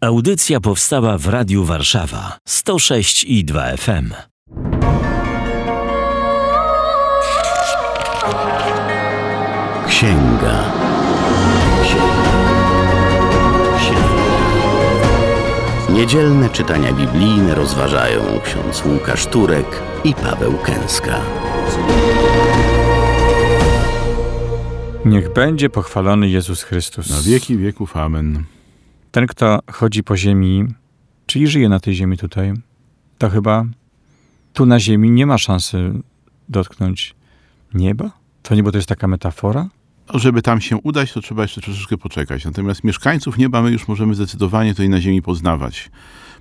Audycja powstała w Radiu Warszawa 106 i 2 FM. Księga. Księga. Księga. Niedzielne czytania biblijne rozważają ksiądz Łukasz Turek i Paweł Kęska. Niech będzie pochwalony Jezus Chrystus. Na wieki wieków. Amen. Ten, kto chodzi po ziemi, czyli żyje na tej ziemi tutaj, to chyba tu na ziemi nie ma szansy dotknąć nieba? To niebo to jest taka metafora? No, żeby tam się udać, to trzeba jeszcze troszeczkę poczekać. Natomiast mieszkańców nieba my już możemy zdecydowanie tutaj na ziemi poznawać.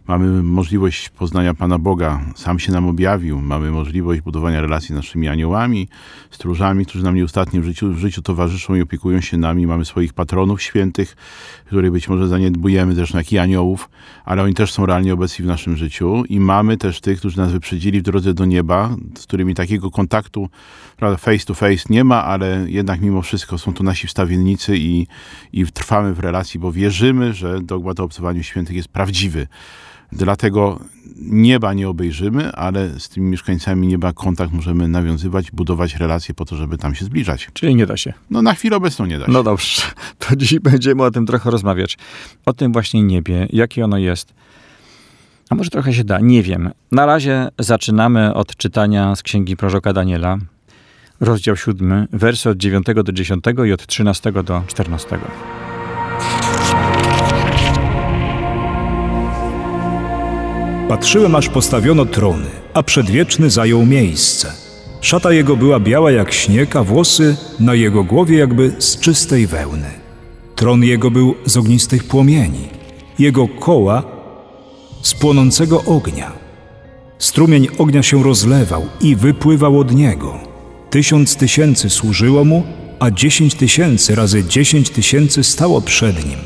Mamy możliwość poznania Pana Boga, sam się nam objawił. Mamy możliwość budowania relacji z naszymi aniołami, stróżami, którzy nam nieustannie w życiu, w życiu towarzyszą i opiekują się nami. Mamy swoich patronów świętych, których być może zaniedbujemy zresztą jak i aniołów, ale oni też są realnie obecni w naszym życiu. I mamy też tych, którzy nas wyprzedzili w drodze do nieba, z którymi takiego kontaktu prawda, face to face nie ma, ale jednak mimo wszystko są to nasi wstawiennicy i, i trwamy w relacji, bo wierzymy, że dogmat o obcowaniu świętych jest prawdziwy. Dlatego nieba nie obejrzymy, ale z tymi mieszkańcami nieba kontakt możemy nawiązywać, budować relacje po to, żeby tam się zbliżać. Czyli nie da się. No na chwilę obecną nie da się. No dobrze, to dziś będziemy o tym trochę rozmawiać. O tym właśnie niebie, jakie ono jest. A może trochę się da, nie wiem. Na razie zaczynamy od czytania z księgi proroka Daniela, rozdział 7, wersy od 9 do 10 i od 13 do 14. Patrzyłem, aż postawiono trony, a przedwieczny zajął miejsce. Szata jego była biała jak śnieg, a włosy na jego głowie jakby z czystej wełny. Tron jego był z ognistych płomieni, jego koła z płonącego ognia. Strumień ognia się rozlewał i wypływał od niego. Tysiąc tysięcy służyło mu, a dziesięć tysięcy razy dziesięć tysięcy stało przed nim.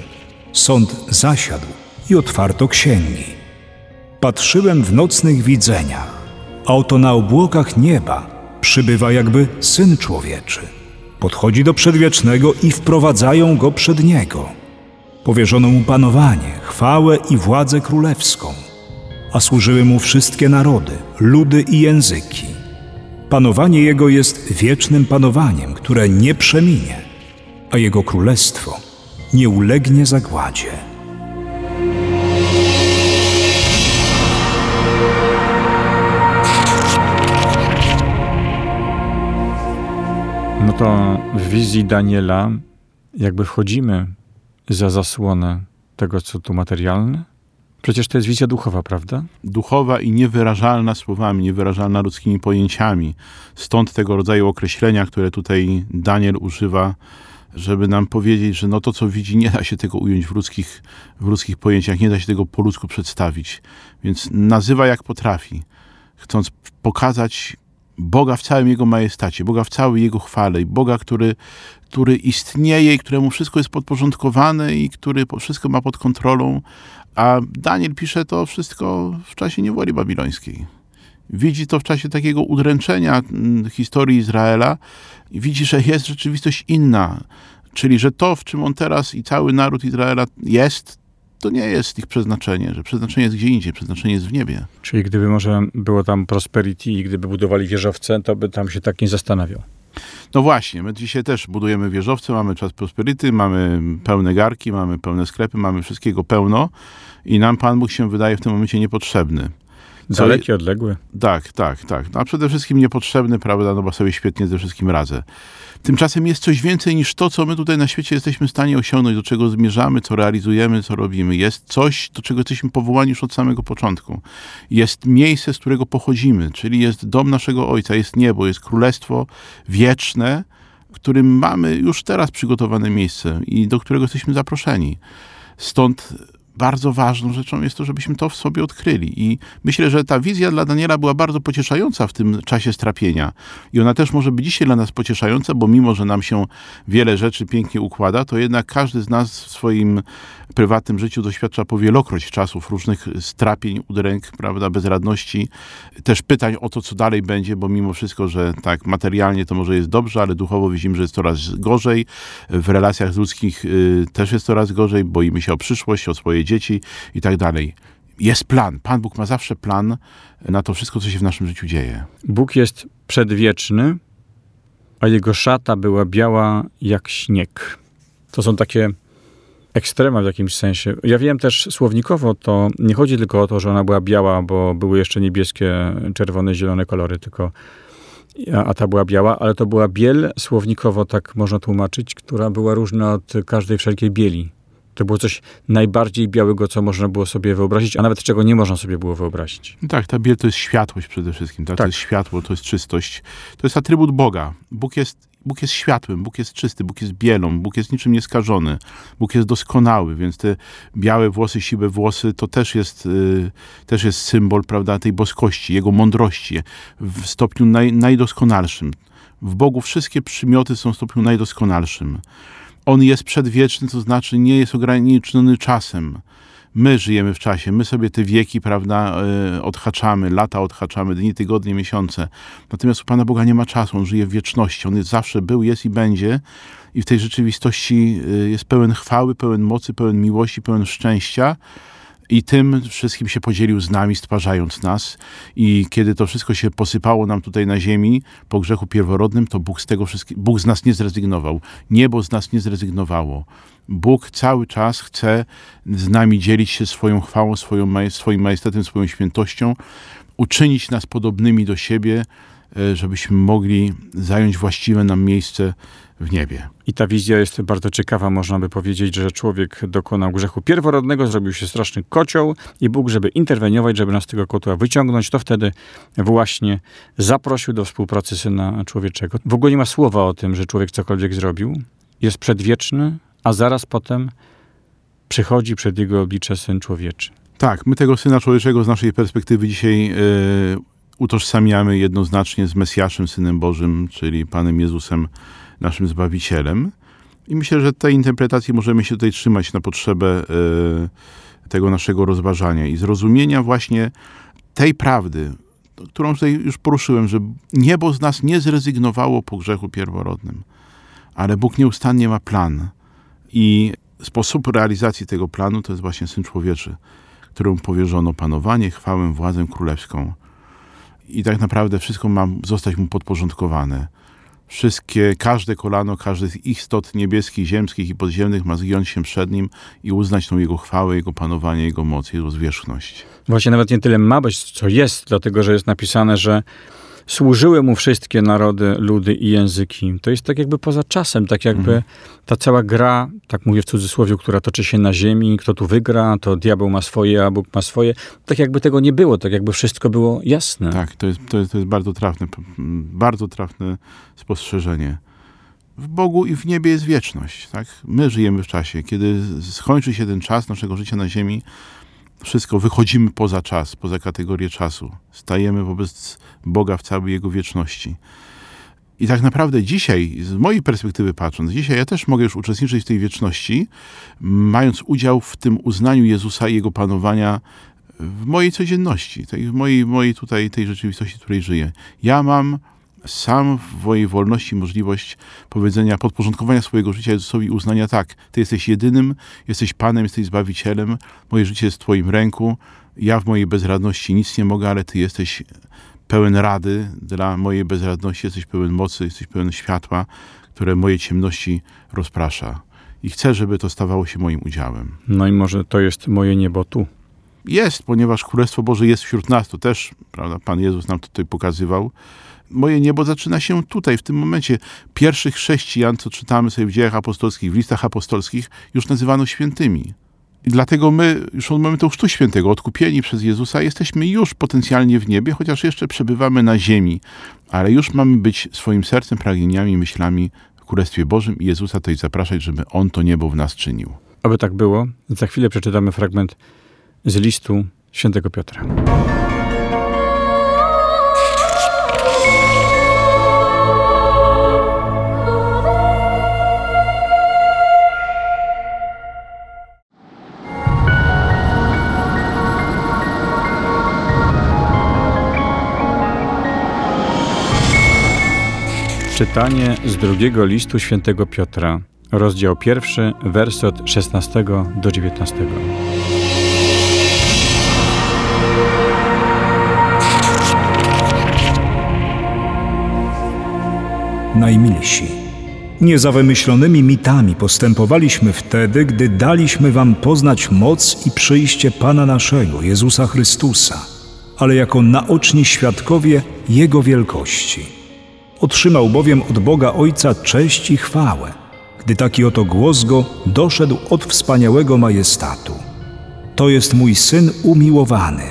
Sąd zasiadł i otwarto księgi. Patrzyłem w nocnych widzeniach, a oto na obłokach nieba przybywa jakby Syn Człowieczy. Podchodzi do Przedwiecznego i wprowadzają go przed Niego. Powierzono mu panowanie, chwałę i władzę królewską, a służyły mu wszystkie narody, ludy i języki. Panowanie Jego jest wiecznym panowaniem, które nie przeminie, a Jego królestwo nie ulegnie zagładzie. No to w wizji Daniela jakby wchodzimy za zasłonę tego, co tu materialne. Przecież to jest wizja duchowa, prawda? Duchowa i niewyrażalna słowami, niewyrażalna ludzkimi pojęciami. Stąd tego rodzaju określenia, które tutaj Daniel używa, żeby nam powiedzieć, że no to, co widzi, nie da się tego ująć w ludzkich, w ludzkich pojęciach, nie da się tego po ludzku przedstawić. Więc nazywa jak potrafi, chcąc pokazać Boga w całym Jego majestacie, Boga w całej Jego chwale, Boga, który, który istnieje i któremu wszystko jest podporządkowane i który wszystko ma pod kontrolą. A Daniel pisze to wszystko w czasie niewoli babilońskiej. Widzi to w czasie takiego udręczenia historii Izraela i widzi, że jest rzeczywistość inna. Czyli, że to, w czym on teraz i cały naród Izraela jest, to nie jest ich przeznaczenie, że przeznaczenie jest gdzie indziej, przeznaczenie jest w niebie. Czyli gdyby może było tam prosperity i gdyby budowali wieżowce, to by tam się tak nie zastanawiał. No właśnie, my dzisiaj też budujemy wieżowce, mamy czas prosperity, mamy pełne garki, mamy pełne sklepy, mamy wszystkiego pełno i nam Pan Bóg się wydaje w tym momencie niepotrzebny. Daleki, odległy. Tak, tak, tak. No, a przede wszystkim niepotrzebny, prawda, no bo sobie świetnie ze wszystkim radzę. Tymczasem jest coś więcej niż to, co my tutaj na świecie jesteśmy w stanie osiągnąć, do czego zmierzamy, co realizujemy, co robimy. Jest coś, do czego jesteśmy powołani już od samego początku. Jest miejsce, z którego pochodzimy, czyli jest dom naszego Ojca, jest niebo, jest królestwo wieczne, w którym mamy już teraz przygotowane miejsce i do którego jesteśmy zaproszeni. Stąd bardzo ważną rzeczą jest to, żebyśmy to w sobie odkryli. I myślę, że ta wizja dla Daniela była bardzo pocieszająca w tym czasie strapienia. I ona też może być dzisiaj dla nas pocieszająca, bo mimo, że nam się wiele rzeczy pięknie układa, to jednak każdy z nas w swoim prywatnym życiu doświadcza powielokroć czasów różnych strapień, udręk, prawda, bezradności, też pytań o to, co dalej będzie, bo mimo wszystko, że tak materialnie to może jest dobrze, ale duchowo widzimy, że jest coraz gorzej. W relacjach ludzkich y, też jest coraz gorzej. Boimy się o przyszłość, o swoje dzieci i tak dalej. Jest plan. Pan Bóg ma zawsze plan na to wszystko, co się w naszym życiu dzieje. Bóg jest przedwieczny, a jego szata była biała jak śnieg. To są takie ekstrema w jakimś sensie. Ja wiem też słownikowo, to nie chodzi tylko o to, że ona była biała, bo były jeszcze niebieskie, czerwone, zielone kolory, tylko a, ta była biała, ale to była biel, słownikowo tak można tłumaczyć, która była różna od każdej wszelkiej bieli. To było coś najbardziej białego, co można było sobie wyobrazić, a nawet czego nie można sobie było wyobrazić. No tak, ta biel to jest światłość przede wszystkim. Tak? Tak. To jest światło, to jest czystość. To jest atrybut Boga. Bóg jest, Bóg jest światłem, Bóg jest czysty, Bóg jest bielą, Bóg jest niczym nieskażony. Bóg jest doskonały, więc te białe włosy, siwe włosy to też jest, y, też jest symbol prawda, tej boskości, Jego mądrości w stopniu naj, najdoskonalszym. W Bogu wszystkie przymioty są w stopniu najdoskonalszym. On jest przedwieczny, to znaczy nie jest ograniczony czasem. My żyjemy w czasie, my sobie te wieki, prawda, y, odhaczamy, lata odhaczamy, dni, tygodnie, miesiące. Natomiast u Pana Boga nie ma czasu, On żyje w wieczności. On jest zawsze był, jest i będzie. I w tej rzeczywistości y, jest pełen chwały, pełen mocy, pełen miłości, pełen szczęścia. I tym wszystkim się podzielił z nami, stwarzając nas. I kiedy to wszystko się posypało nam tutaj na ziemi po grzechu pierworodnym, to Bóg z tego wszystkiego, Bóg z nas nie zrezygnował. Niebo z nas nie zrezygnowało. Bóg cały czas chce z nami dzielić się swoją chwałą, swoją, swoim majestatem, swoją świętością, uczynić nas podobnymi do siebie, e, żebyśmy mogli zająć właściwe nam miejsce w niebie. I ta wizja jest bardzo ciekawa. Można by powiedzieć, że człowiek dokonał grzechu pierworodnego, zrobił się straszny kocioł i Bóg, żeby interweniować, żeby nas z tego kotła wyciągnąć, to wtedy właśnie zaprosił do współpracy Syna Człowieczego. W ogóle nie ma słowa o tym, że człowiek cokolwiek zrobił. Jest przedwieczny, a zaraz potem przychodzi przed jego oblicze Syn Człowieczy. Tak, my tego Syna Człowieczego z naszej perspektywy dzisiaj e, utożsamiamy jednoznacznie z Mesjaszem, Synem Bożym, czyli Panem Jezusem, naszym Zbawicielem. I myślę, że tej interpretacji możemy się tutaj trzymać na potrzebę e, tego naszego rozważania i zrozumienia właśnie tej prawdy, którą tutaj już poruszyłem, że niebo z nas nie zrezygnowało po grzechu pierworodnym, ale Bóg nieustannie ma plan. I sposób realizacji tego planu to jest właśnie Syn Człowieczy, któremu powierzono panowanie, chwałę, władzę królewską. I tak naprawdę wszystko ma zostać mu podporządkowane. Wszystkie, każde kolano, każdy z istot niebieskich, ziemskich i podziemnych ma zgiąć się przed nim i uznać tą jego chwałę, jego panowanie, jego moc, jego zwierzchność. Właśnie nawet nie tyle ma być, co jest, dlatego że jest napisane, że służyły mu wszystkie narody, ludy i języki. To jest tak jakby poza czasem, tak jakby Mhm. ta cała gra, tak mówię w cudzysłowie, która toczy się na ziemi, kto tu wygra, to diabeł ma swoje, a Bóg ma swoje. Tak jakby tego nie było, tak jakby wszystko było jasne. Tak, to jest, to jest, to jest bardzo trafne, bardzo trafne spostrzeżenie. W Bogu i w niebie jest wieczność. Tak? My żyjemy w czasie. Kiedy skończy się ten czas naszego życia na ziemi, wszystko wychodzimy poza czas, poza kategorię czasu. Stajemy wobec Boga w całej Jego wieczności. I tak naprawdę dzisiaj, z mojej perspektywy patrząc, dzisiaj ja też mogę już uczestniczyć w tej wieczności, mając udział w tym uznaniu Jezusa i Jego panowania w mojej codzienności, tej, w mojej, mojej tutaj, tej rzeczywistości, w której żyję. Ja mam sam w mojej wolności możliwość powiedzenia, podporządkowania swojego życia Jezusowi uznania tak, Ty jesteś jedynym, jesteś Panem, jesteś Zbawicielem, moje życie jest w Twoim ręku, ja w mojej bezradności nic nie mogę, ale Ty jesteś pełen rady dla mojej bezradności, jesteś pełen mocy, jesteś pełen światła, które moje ciemności rozprasza. I chcę, żeby to stawało się moim udziałem. No i może to jest moje niebo tu. Jest, ponieważ Królestwo Boże jest wśród nas. To też, prawda, Pan Jezus nam tutaj pokazywał. Moje niebo zaczyna się tutaj, w tym momencie. Pierwszych chrześcijan, co czytamy sobie w dziejach apostolskich, w listach apostolskich, już nazywano świętymi. I dlatego my już od momentu Chrztu Świętego, odkupieni przez Jezusa, jesteśmy już potencjalnie w niebie, chociaż jeszcze przebywamy na ziemi, ale już mamy być swoim sercem, pragnieniami, myślami w Królestwie Bożym i Jezusa tutaj zapraszać, żeby On to niebo w nas czynił. Aby tak było, za chwilę przeczytamy fragment z listu świętego Piotra. Czytanie z drugiego listu świętego Piotra, rozdział pierwszy, wersy od 16 do 19. najmilsi. Nie mitami postępowaliśmy wtedy, gdy daliśmy wam poznać moc i przyjście Pana naszego, Jezusa Chrystusa, ale jako naoczni świadkowie Jego wielkości. Otrzymał bowiem od Boga Ojca cześć i chwałę, gdy taki oto głos go doszedł od wspaniałego majestatu. To jest mój syn umiłowany,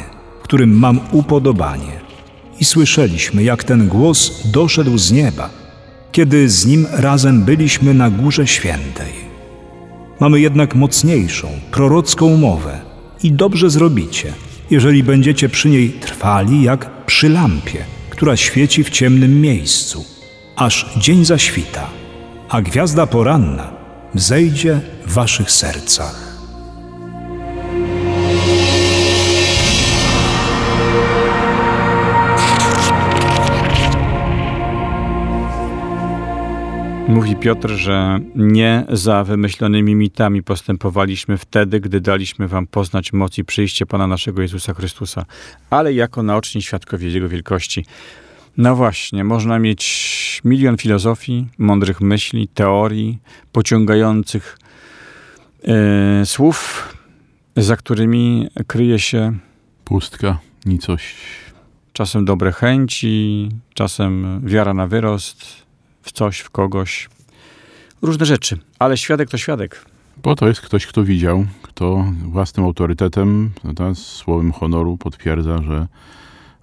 którym mam upodobanie. I słyszeliśmy, jak ten głos doszedł z nieba, kiedy z nim razem byliśmy na Górze Świętej. Mamy jednak mocniejszą, prorocką mowę i dobrze zrobicie, jeżeli będziecie przy niej trwali jak przy lampie, która świeci w ciemnym miejscu, aż dzień zaświta, a gwiazda poranna wzejdzie w waszych sercach. Mówi Piotr, że nie za wymyślonymi mitami postępowaliśmy wtedy, gdy daliśmy wam poznać moc i przyjście Pana naszego Jezusa Chrystusa, ale jako naoczni świadkowie Jego wielkości. No właśnie, można mieć milion filozofii, mądrych myśli, teorii, pociągających e, słów, za którymi kryje się Pustka, nicość. czasem dobre chęci, czasem wiara na wyrost, w coś, w kogoś. Różne rzeczy, ale świadek to świadek. Bo to jest ktoś, kto widział, kto własnym autorytetem, prawda, słowem honoru potwierdza, że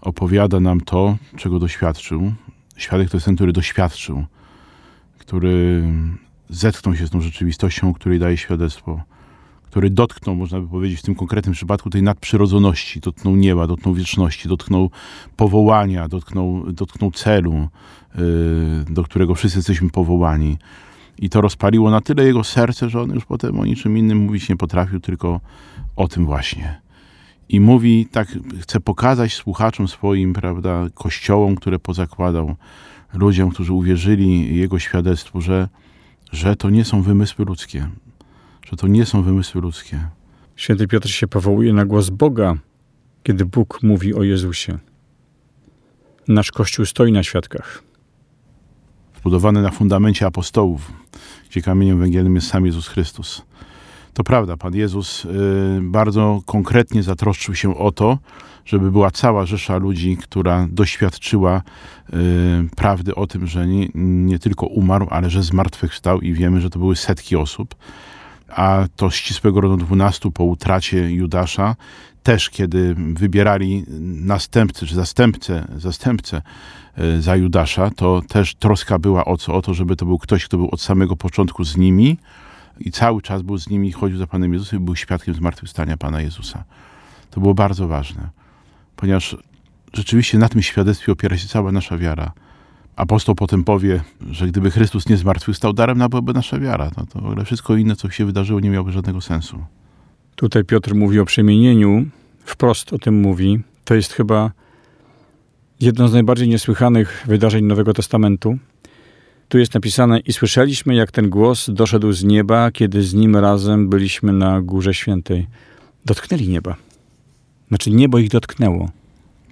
opowiada nam to, czego doświadczył. Świadek to jest ten, który doświadczył, który zetknął się z tą rzeczywistością, której daje świadectwo, który dotknął, można by powiedzieć, w tym konkretnym przypadku tej nadprzyrodzoności, dotknął nieba, dotknął wieczności, dotknął powołania, dotknął, dotknął celu, yy, do którego wszyscy jesteśmy powołani. I to rozpaliło na tyle jego serce, że on już potem o niczym innym mówić nie potrafił, tylko o tym właśnie. I mówi, tak chce pokazać słuchaczom swoim, prawda, kościołom, które pozakładał, ludziom, którzy uwierzyli jego świadectwu, że, że to nie są wymysły ludzkie, że to nie są wymysły ludzkie. Święty Piotr się powołuje na głos Boga, kiedy Bóg mówi o Jezusie. Nasz Kościół stoi na świadkach. Zbudowany na fundamencie apostołów, gdzie kamieniem węgielnym jest sam Jezus Chrystus. To prawda, Pan Jezus y, bardzo konkretnie zatroszczył się o to, żeby była cała rzesza ludzi, która doświadczyła y, prawdy o tym, że nie, nie tylko umarł, ale że zmartwychwstał i wiemy, że to były setki osób. A to ścisłego grono dwunastu po utracie Judasza, też kiedy wybierali następcę czy zastępcę, zastępcę y, za Judasza, to też troska była o co? O to, żeby to był ktoś, kto był od samego początku z nimi, i cały czas był z nimi, chodził za Panem Jezusem i był świadkiem zmartwychwstania Pana Jezusa. To było bardzo ważne, ponieważ rzeczywiście na tym świadectwie opiera się cała nasza wiara. Apostoł potem powie, że gdyby Chrystus nie zmartwychwstał, darem byłaby nasza wiara. No to w ogóle wszystko inne, co się wydarzyło, nie miałoby żadnego sensu. Tutaj Piotr mówi o przemienieniu, wprost o tym mówi. To jest chyba jedno z najbardziej niesłychanych wydarzeń Nowego Testamentu. Tu jest napisane: I słyszeliśmy, jak ten głos doszedł z nieba, kiedy z nim razem byliśmy na Górze Świętej. Dotknęli nieba. Znaczy, niebo ich dotknęło.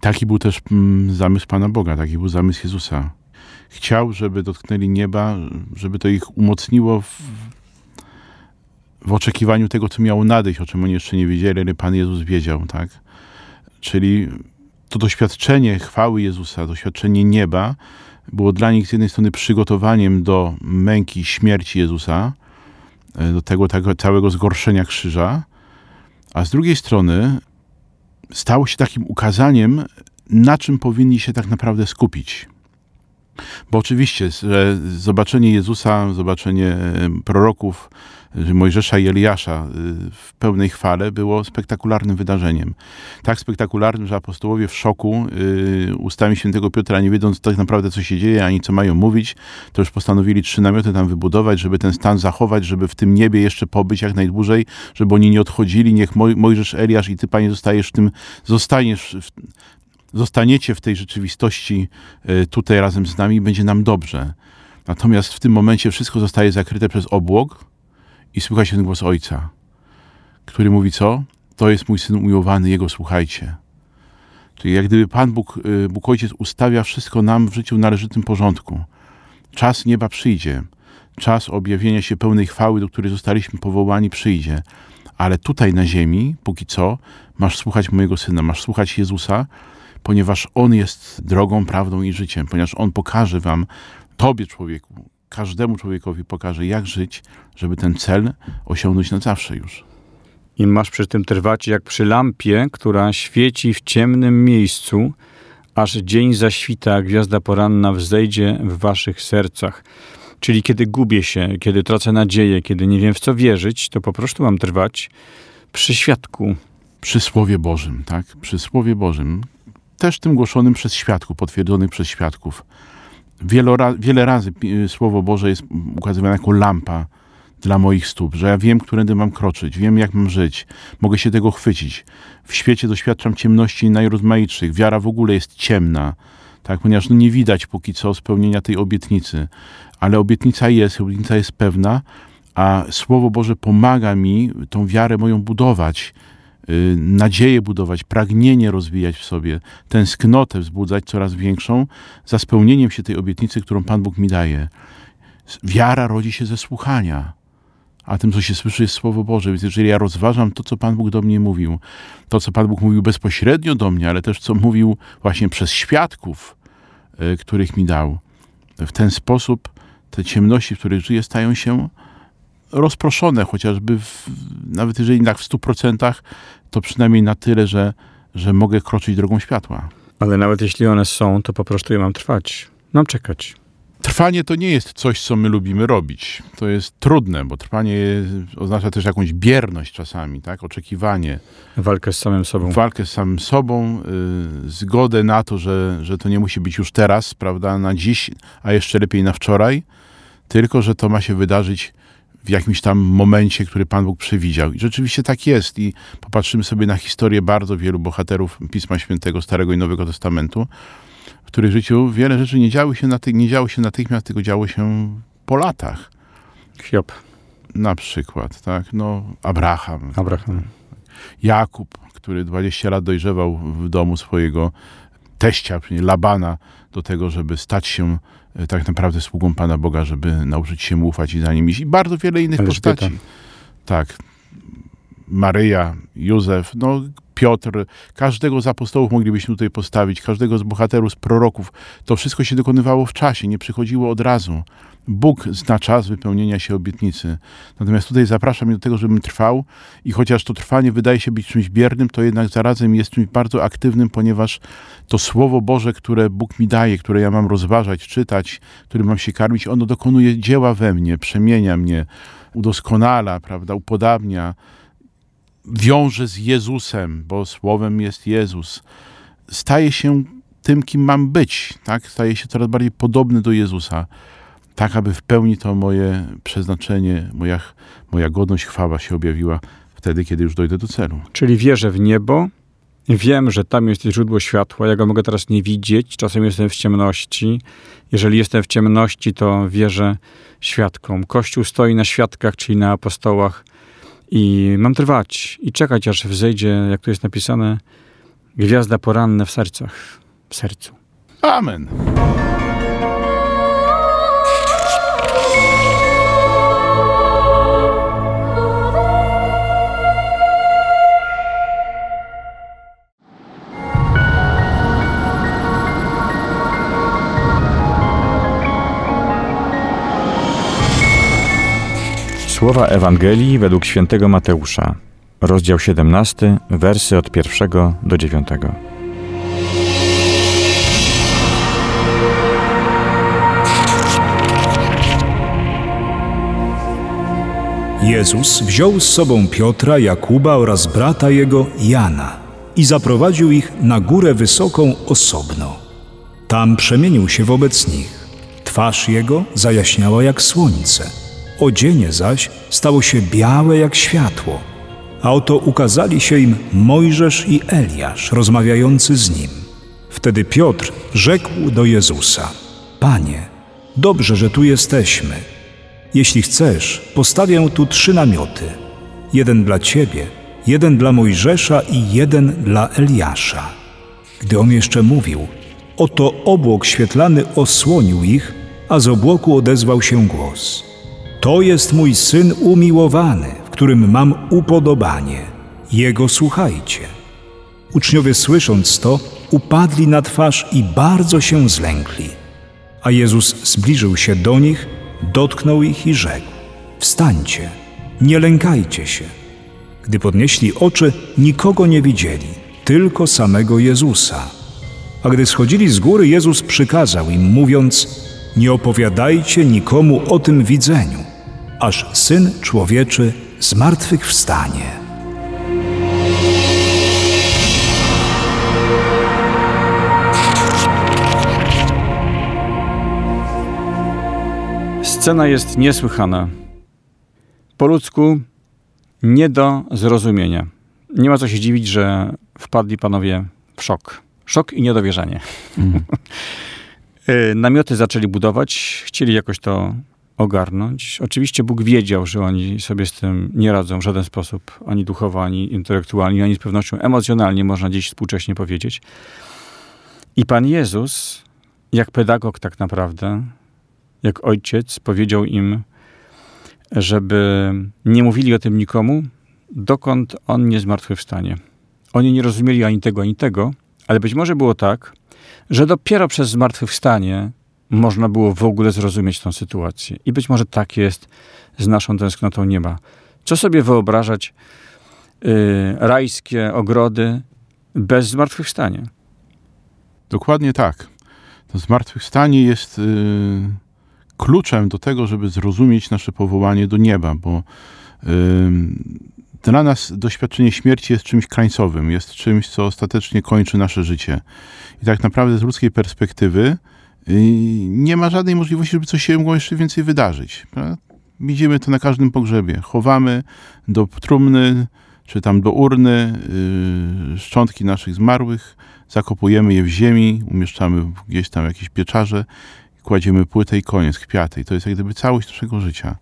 Taki był też mm, zamysł Pana Boga, taki był zamysł Jezusa. Chciał, żeby dotknęli nieba, żeby to ich umocniło w, w oczekiwaniu tego, co miało nadejść, o czym oni jeszcze nie wiedzieli, ale Pan Jezus wiedział, tak? Czyli to doświadczenie chwały Jezusa, doświadczenie nieba, było dla nich z jednej strony przygotowaniem do męki, śmierci Jezusa, do tego, tego całego zgorszenia krzyża, a z drugiej strony stało się takim ukazaniem, na czym powinni się tak naprawdę skupić. Bo oczywiście, że zobaczenie Jezusa, zobaczenie proroków, Mojżesza i Eliasza w pełnej chwale było spektakularnym wydarzeniem. Tak spektakularnym, że apostołowie w szoku ustami świętego Piotra, nie wiedząc tak naprawdę co się dzieje, ani co mają mówić, to już postanowili trzy namioty tam wybudować, żeby ten stan zachować, żeby w tym niebie jeszcze pobyć jak najdłużej, żeby oni nie odchodzili. Niech Moj Mojżesz, Eliasz i ty, Panie, zostajesz w tym, zostaniesz zostaniecie w tej rzeczywistości tutaj razem z nami będzie nam dobrze. Natomiast w tym momencie wszystko zostaje zakryte przez obłok i słychać ten głos Ojca, który mówi co? To jest mój Syn umiłowany, Jego słuchajcie. Czyli jak gdyby Pan Bóg, Bóg Ojciec ustawia wszystko nam w życiu w należytym porządku. Czas nieba przyjdzie. Czas objawienia się pełnej chwały, do której zostaliśmy powołani, przyjdzie. Ale tutaj na ziemi, póki co, masz słuchać mojego syna, masz słuchać Jezusa, ponieważ On jest drogą, prawdą i życiem, ponieważ On pokaże wam, tobie człowieku, każdemu człowiekowi pokaże, jak żyć, żeby ten cel osiągnąć na zawsze już. I masz przy tym trwać jak przy lampie, która świeci w ciemnym miejscu, aż dzień zaświta, a gwiazda poranna wzejdzie w waszych sercach. Czyli kiedy gubię się, kiedy tracę nadzieję, kiedy nie wiem w co wierzyć, to po prostu mam trwać przy świadku. Przy Słowie Bożym, tak? Przy Słowie Bożym. Też tym głoszonym przez świadków, potwierdzonym przez świadków. Wielo, wiele razy Słowo Boże jest ukazywane jako lampa dla moich stóp, że ja wiem, którędy mam kroczyć, wiem, jak mam żyć, mogę się tego chwycić. W świecie doświadczam ciemności najrozmaitszych, wiara w ogóle jest ciemna, tak, ponieważ no nie widać póki co spełnienia tej obietnicy, ale obietnica jest, obietnica jest pewna, a Słowo Boże pomaga mi tą wiarę moją budować, nadzieję budować, pragnienie rozwijać w sobie, tęsknotę wzbudzać coraz większą za spełnieniem się tej obietnicy, którą Pan Bóg mi daje. Wiara rodzi się ze słuchania a tym, co się słyszy, jest Słowo Boże. Więc jeżeli ja rozważam to, co Pan Bóg do mnie mówił, to, co Pan Bóg mówił bezpośrednio do mnie, ale też co mówił właśnie przez świadków, y, których mi dał, w ten sposób te ciemności, w których żyję, stają się rozproszone, chociażby w, nawet jeżeli tak w stu procentach, to przynajmniej na tyle, że, że mogę kroczyć drogą światła. Ale nawet jeśli one są, to po prostu ja mam trwać. Mam czekać. Trwanie to nie jest coś, co my lubimy robić. To jest trudne, bo trwanie oznacza też jakąś bierność czasami, tak? oczekiwanie. Walkę z samym sobą. Walkę z samym sobą, y, zgodę na to, że, że to nie musi być już teraz, prawda, na dziś, a jeszcze lepiej na wczoraj, tylko że to ma się wydarzyć w jakimś tam momencie, który Pan Bóg przewidział. I rzeczywiście tak jest. I popatrzymy sobie na historię bardzo wielu bohaterów Pisma Świętego, Starego i Nowego Testamentu, których życiu wiele rzeczy nie, działy się naty- nie działo się natychmiast, tylko działo się po latach. Hiob. Na przykład, tak, no Abraham. Abraham. Jakub, który 20 lat dojrzewał w domu swojego teścia, czyli Labana, do tego, żeby stać się e, tak naprawdę sługą Pana Boga, żeby nauczyć się mu ufać i za nim iść. I bardzo wiele innych Elżbieta. postaci. Tak. Maryja, Józef, no Piotr, każdego z apostołów moglibyśmy tutaj postawić, każdego z bohaterów, z proroków. To wszystko się dokonywało w czasie, nie przychodziło od razu. Bóg zna czas wypełnienia się obietnicy. Natomiast tutaj zapraszam do tego, żebym trwał i chociaż to trwanie wydaje się być czymś biernym, to jednak zarazem jest czymś bardzo aktywnym, ponieważ to Słowo Boże, które Bóg mi daje, które ja mam rozważać, czytać, którym mam się karmić, ono dokonuje dzieła we mnie, przemienia mnie, udoskonala, prawda, upodabnia wiąże z Jezusem, bo słowem jest Jezus, staje się tym, kim mam być, tak? Staje się coraz bardziej podobny do Jezusa, tak aby w pełni to moje przeznaczenie, moja, moja godność, chwała się objawiła wtedy, kiedy już dojdę do celu. Czyli wierzę w niebo, wiem, że tam jest źródło światła, ja go mogę teraz nie widzieć, czasem jestem w ciemności. Jeżeli jestem w ciemności, to wierzę świadkom. Kościół stoi na świadkach, czyli na apostołach, i mam trwać i czekać, aż wzejdzie, jak tu jest napisane, gwiazda poranna w sercach, w sercu. Amen. Słowa Ewangelii według świętego Mateusza, rozdział 17, wersy od pierwszego do dziewiątego. Jezus wziął z sobą Piotra, Jakuba oraz brata jego Jana i zaprowadził ich na górę wysoką osobno. Tam przemienił się wobec nich. Twarz jego zajaśniała jak słońce, odzienie zaś stało się białe jak światło. A oto ukazali się im Mojżesz i Eliasz, rozmawiający z nim. Wtedy Piotr rzekł do Jezusa: Panie, dobrze, że tu jesteśmy. Jeśli chcesz, postawię tu trzy namioty: jeden dla ciebie, jeden dla Mojżesza i jeden dla Eliasza. Gdy on jeszcze mówił, oto obłok świetlany osłonił ich, a z obłoku odezwał się głos: To jest mój syn umiłowany, w którym mam upodobanie. Jego słuchajcie. Uczniowie słysząc to, upadli na twarz i bardzo się zlękli. A Jezus zbliżył się do nich, dotknął ich i rzekł: Wstańcie, nie lękajcie się. Gdy podnieśli oczy, nikogo nie widzieli, tylko samego Jezusa. A gdy schodzili z góry, Jezus przykazał im, mówiąc: Nie opowiadajcie nikomu o tym widzeniu, aż syn człowieczy zmartwychwstanie. Scena jest niesłychana. Po ludzku nie do zrozumienia. Nie ma co się dziwić, że wpadli panowie w szok. Szok i niedowierzanie. Y, Namioty zaczęli budować, chcieli jakoś to ogarnąć. Oczywiście Bóg wiedział, że oni sobie z tym nie radzą w żaden sposób, ani duchowo, ani intelektualnie, ani z pewnością emocjonalnie, można dziś współcześnie powiedzieć. I Pan Jezus, jak pedagog tak naprawdę, jak ojciec, powiedział im, żeby nie mówili o tym nikomu, dokąd on nie zmartwychwstanie. Oni nie rozumieli ani tego, ani tego, ale być może było tak, że dopiero przez zmartwychwstanie można było w ogóle zrozumieć tę sytuację. I być może tak jest z naszą tęsknotą nieba. Co sobie wyobrażać yy, rajskie ogrody bez zmartwychwstania? Dokładnie tak. To zmartwychwstanie jest y, kluczem do tego, żeby zrozumieć nasze powołanie do nieba, bo y, dla nas doświadczenie śmierci jest czymś krańcowym, jest czymś, co ostatecznie kończy nasze życie. I tak naprawdę z ludzkiej perspektywy nie ma żadnej możliwości, żeby coś się mogło jeszcze więcej wydarzyć. Widzimy to na każdym pogrzebie. Chowamy do trumny, czy tam do urny y, szczątki naszych zmarłych, zakopujemy je w ziemi, umieszczamy gdzieś tam jakieś pieczarze, kładziemy płytę i koniec, kwiaty. I to jest jak gdyby całość naszego życia.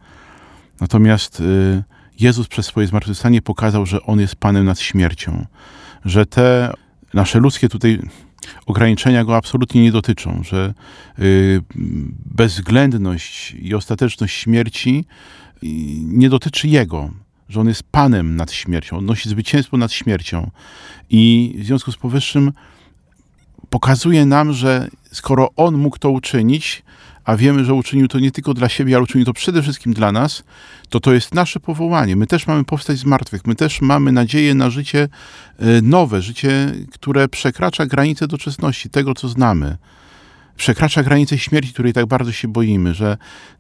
Natomiast y, Jezus przez swoje zmartwychwstanie pokazał, że On jest Panem nad śmiercią. Że te nasze ludzkie tutaj ograniczenia Go absolutnie nie dotyczą. Że y, bezwzględność i ostateczność śmierci y, nie dotyczy Jego. Że On jest Panem nad śmiercią. On nosi zwycięstwo nad śmiercią. I w związku z powyższym pokazuje nam, że skoro On mógł to uczynić, a wiemy, że uczynił to nie tylko dla siebie, ale uczynił to przede wszystkim dla nas, to to jest nasze powołanie. My też mamy powstać z martwych, my też mamy nadzieję na życie e, nowe, życie, które przekracza granice doczesności, tego, co znamy. Przekracza granice śmierci, której tak bardzo się boimy, że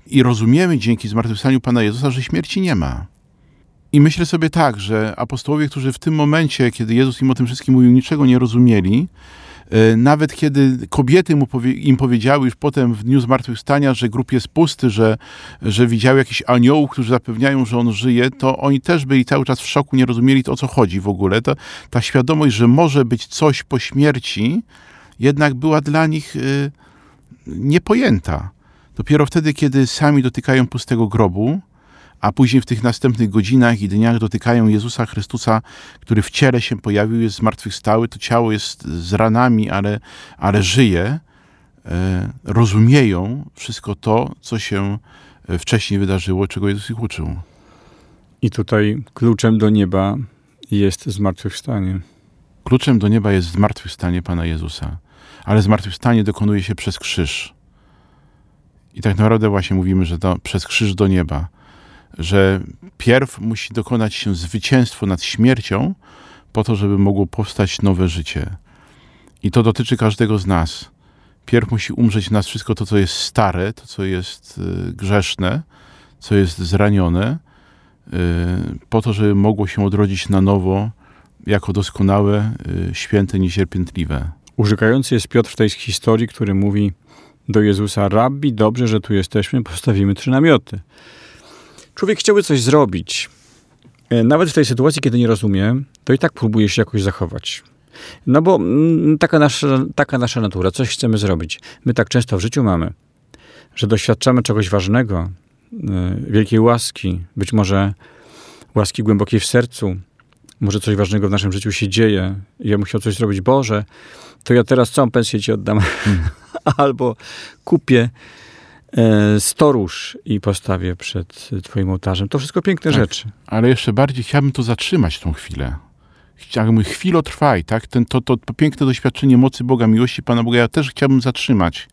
i rozumiemy dzięki zmartwychwstaniu Pana Jezusa, że śmierci nie ma. I myślę sobie tak, że apostołowie, którzy w tym momencie, kiedy Jezus im o tym wszystkim mówił, niczego nie rozumieli, Nawet kiedy kobiety mu powie, im powiedziały już potem w dniu zmartwychwstania, że grób jest pusty, że, że widziały jakichś aniołów, którzy zapewniają, że on żyje, to oni też byli cały czas w szoku, nie rozumieli o co chodzi w ogóle. To, ta świadomość, że może być coś po śmierci, jednak była dla nich y, niepojęta. Dopiero wtedy, kiedy sami dotykają pustego grobu, a później w tych następnych godzinach i dniach dotykają Jezusa Chrystusa, który w ciele się pojawił, jest zmartwychwstały, to ciało jest z ranami, ale, ale żyje, e, rozumieją wszystko to, co się e, wcześniej wydarzyło, czego Jezus ich uczył. I tutaj kluczem do nieba jest zmartwychwstanie. Kluczem do nieba jest zmartwychwstanie Pana Jezusa, ale zmartwychwstanie dokonuje się przez krzyż. I tak naprawdę właśnie mówimy, że to przez krzyż do nieba że pierw musi dokonać się zwycięstwo nad śmiercią, po to, żeby mogło powstać nowe życie. I to dotyczy każdego z nas. Pierw musi umrzeć w nas wszystko to, co jest stare, to, co jest y, grzeszne, co jest zranione, y, po to, żeby mogło się odrodzić na nowo jako doskonałe, y, święte, niecierpiętliwe. Urzekający jest Piotr w tej historii, który mówi do Jezusa: Rabbi, dobrze, że tu jesteśmy, postawimy trzy namioty. Człowiek chciałby coś zrobić. E, Nawet w tej sytuacji, kiedy nie rozumie, to i tak próbuje się jakoś zachować. No bo mm, taka nasza, taka nasza natura, coś chcemy zrobić. My tak często w życiu mamy, że doświadczamy czegoś ważnego, y, wielkiej łaski, być może łaski głębokiej w sercu, może coś ważnego w naszym życiu się dzieje. Ja bym chciał coś zrobić, Boże, to ja teraz całą pensję ci oddam. Albo kupię e, storóż i postawię przed twoim ołtarzem. To wszystko piękne Tak. rzeczy. Ale jeszcze bardziej chciałbym to zatrzymać, tą chwilę. Chciałbym chwilę trwaj, tak? Ten, to, to, to piękne doświadczenie mocy Boga, miłości Pana Boga, ja też chciałbym zatrzymać.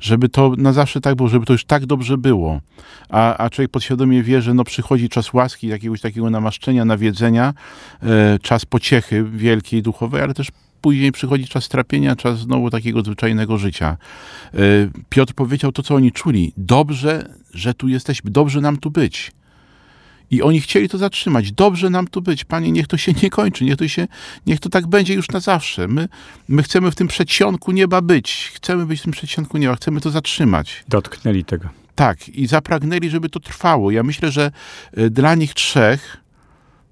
Żeby to na zawsze tak było, żeby to już tak dobrze było. A, a człowiek podświadomie wie, że no przychodzi czas łaski, jakiegoś takiego namaszczenia, nawiedzenia, e, czas pociechy wielkiej, duchowej, ale też później przychodzi czas trapienia, czas znowu takiego zwyczajnego życia. E, Piotr powiedział to, co oni czuli. Dobrze, że tu jesteśmy, dobrze nam tu być. I oni chcieli to zatrzymać. Dobrze nam tu być. Panie, niech to się nie kończy. Niech to, się, niech to tak będzie już na zawsze. My, my chcemy w tym przedsionku nieba być. Chcemy być w tym przedsionku nieba. Chcemy to zatrzymać. Dotknęli tego. Tak. I zapragnęli, żeby to trwało. Ja myślę, że y, dla nich trzech,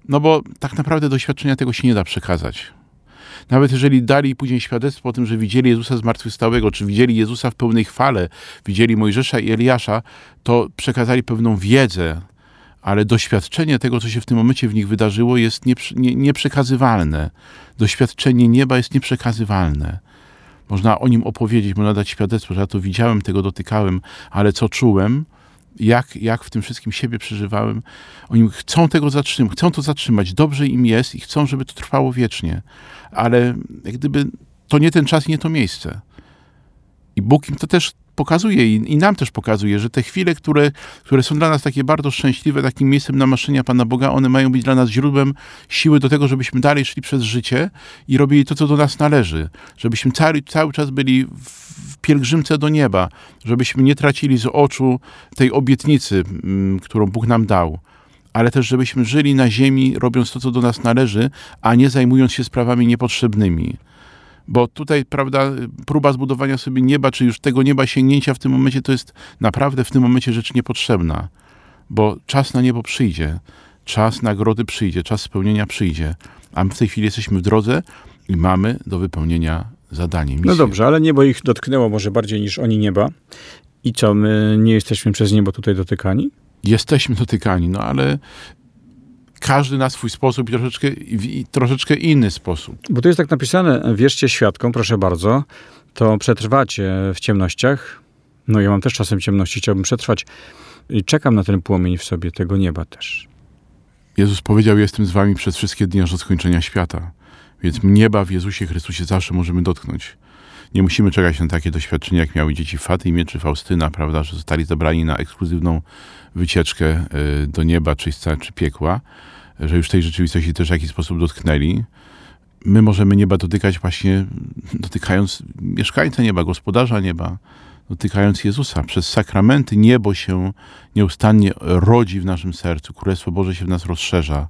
no bo tak naprawdę doświadczenia tego się nie da przekazać. Nawet jeżeli dali później świadectwo o tym, że widzieli Jezusa zmartwychwstałego, czy widzieli Jezusa w pełnej chwale, widzieli Mojżesza i Eliasza, to przekazali pewną wiedzę, ale doświadczenie tego, co się w tym momencie w nich wydarzyło, jest nieprzekazywalne. Doświadczenie nieba jest nieprzekazywalne. Można o nim opowiedzieć, można dać świadectwo, że ja to widziałem, tego dotykałem, ale co czułem, jak, jak w tym wszystkim siebie przeżywałem. Oni chcą tego zatrzymać, chcą to zatrzymać, dobrze im jest i chcą, żeby to trwało wiecznie. Ale jak gdyby to nie ten czas nie to miejsce. I Bóg im to też pokazuje i, i nam też pokazuje, że te chwile, które, które są dla nas takie bardzo szczęśliwe, takim miejscem namaszczenia Pana Boga, one mają być dla nas źródłem siły do tego, żebyśmy dalej szli przez życie i robili to, co do nas należy. Żebyśmy cały, cały czas byli w, pielgrzymce do nieba, żebyśmy nie tracili z oczu tej obietnicy, mm, którą Bóg nam dał. Ale też, żebyśmy żyli na ziemi, robiąc to, co do nas należy, a nie zajmując się sprawami niepotrzebnymi. Bo tutaj, prawda, próba zbudowania sobie nieba, czy już tego nieba sięgnięcia w tym momencie, to jest naprawdę w tym momencie rzecz niepotrzebna. Bo czas na niebo przyjdzie, czas nagrody przyjdzie, czas spełnienia przyjdzie. A my w tej chwili jesteśmy w drodze i mamy do wypełnienia zadanie. Misję. No dobrze, ale niebo ich dotknęło może bardziej niż oni nieba. I co, my nie jesteśmy przez niebo tutaj dotykani? Jesteśmy dotykani, no ale każdy na swój sposób i troszeczkę, i troszeczkę inny sposób. Bo tu jest tak napisane, wierzcie świadkom, proszę bardzo, to przetrwacie w ciemnościach. No ja mam też czasem ciemności, chciałbym przetrwać. I czekam na ten płomień w sobie tego nieba też. Jezus powiedział, jestem z wami przez wszystkie dni aż do skończenia świata. Więc nieba w Jezusie Chrystusie zawsze możemy dotknąć. Nie musimy czekać na takie doświadczenia, jak miały dzieci Fatymy czy Faustyna, prawda, że zostali zabrani na ekskluzywną wycieczkę y, do nieba, czyśćca czy piekła, że już tej rzeczywistości też w jakiś sposób dotknęli. My możemy nieba dotykać właśnie dotykając mieszkańca nieba, gospodarza nieba, dotykając Jezusa. Przez sakramenty niebo się nieustannie rodzi w naszym sercu, Królestwo Boże się w nas rozszerza.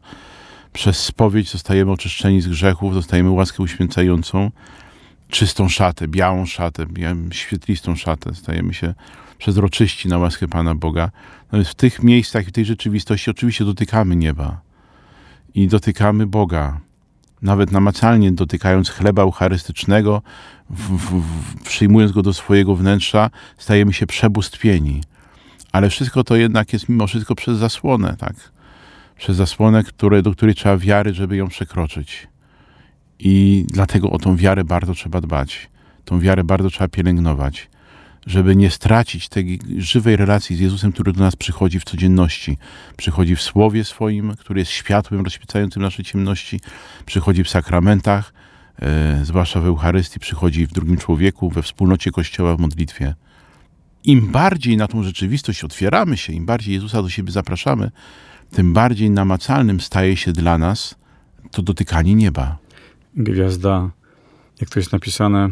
Przez spowiedź zostajemy oczyszczeni z grzechów, dostajemy łaskę uświęcającą, czystą szatę, białą szatę, świetlistą szatę. Stajemy się przezroczyści na łaskę Pana Boga. Więc w tych miejscach, w tej rzeczywistości oczywiście dotykamy nieba i dotykamy Boga. Nawet namacalnie dotykając chleba eucharystycznego, w, w, w, przyjmując go do swojego wnętrza, stajemy się przebóstwieni. Ale wszystko to jednak jest mimo wszystko przez zasłonę, tak? Przez zasłonę, które, do której trzeba wiary, żeby ją przekroczyć. I dlatego o tą wiarę bardzo trzeba dbać. Tą wiarę bardzo trzeba pielęgnować, żeby nie stracić tej żywej relacji z Jezusem, który do nas przychodzi w codzienności. Przychodzi w Słowie swoim, który jest światłem rozświecającym nasze ciemności, przychodzi w sakramentach, e, zwłaszcza w Eucharystii, przychodzi w drugim człowieku, we wspólnocie Kościoła, w modlitwie. Im bardziej na tą rzeczywistość otwieramy się, im bardziej Jezusa do siebie zapraszamy, tym bardziej namacalnym staje się dla nas to dotykanie nieba. Gwiazda, jak to jest napisane,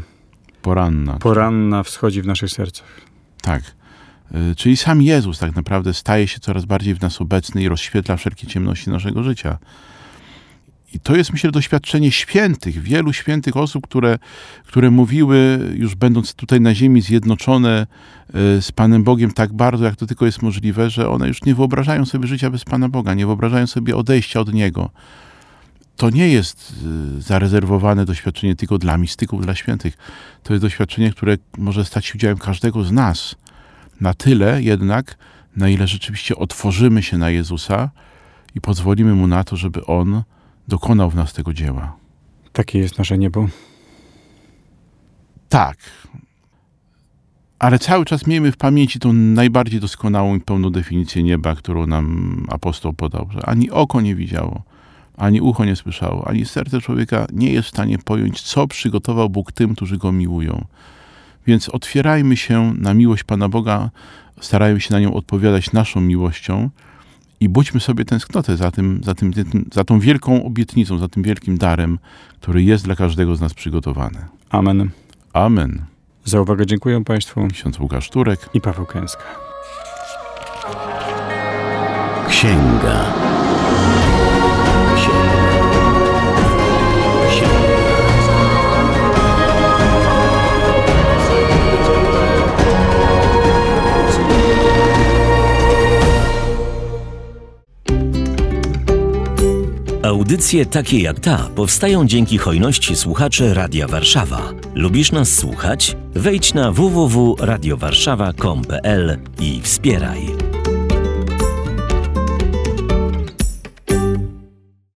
Poranna. poranna wschodzi w naszych sercach. Tak. Y, Czyli sam Jezus tak naprawdę staje się coraz bardziej w nas obecny i rozświetla wszelkie ciemności naszego życia. I to jest, myślę, doświadczenie świętych, wielu świętych osób, które, które mówiły, już będąc tutaj na ziemi, zjednoczone y, z Panem Bogiem tak bardzo, jak to tylko jest możliwe, że one już nie wyobrażają sobie życia bez Pana Boga, nie wyobrażają sobie odejścia od Niego. To nie jest y, zarezerwowane doświadczenie tylko dla mistyków, dla świętych. To jest doświadczenie, które może stać się udziałem każdego z nas. Na tyle jednak, na ile rzeczywiście otworzymy się na Jezusa i pozwolimy Mu na to, żeby On dokonał w nas tego dzieła. Takie jest nasze niebo. Tak. Ale cały czas miejmy w pamięci tą najbardziej doskonałą i pełną definicję nieba, którą nam apostoł podał, że ani oko nie widziało, ani ucho nie słyszało, ani serce człowieka nie jest w stanie pojąć, co przygotował Bóg tym, którzy go miłują. Więc otwierajmy się na miłość Pana Boga, starajmy się na nią odpowiadać naszą miłością i budźmy sobie tęsknotę za, tym, za, tym, za tą wielką obietnicą, za tym wielkim darem, który jest dla każdego z nas przygotowany. Amen. Amen. Za uwagę dziękuję Państwu Ksiądz Łukasz Turek. i Paweł Kęska. Księga. Audycje takie jak ta powstają dzięki hojności słuchaczy Radia Warszawa. Lubisz nas słuchać? Wejdź na www.radiowarszawa.com.pl i wspieraj.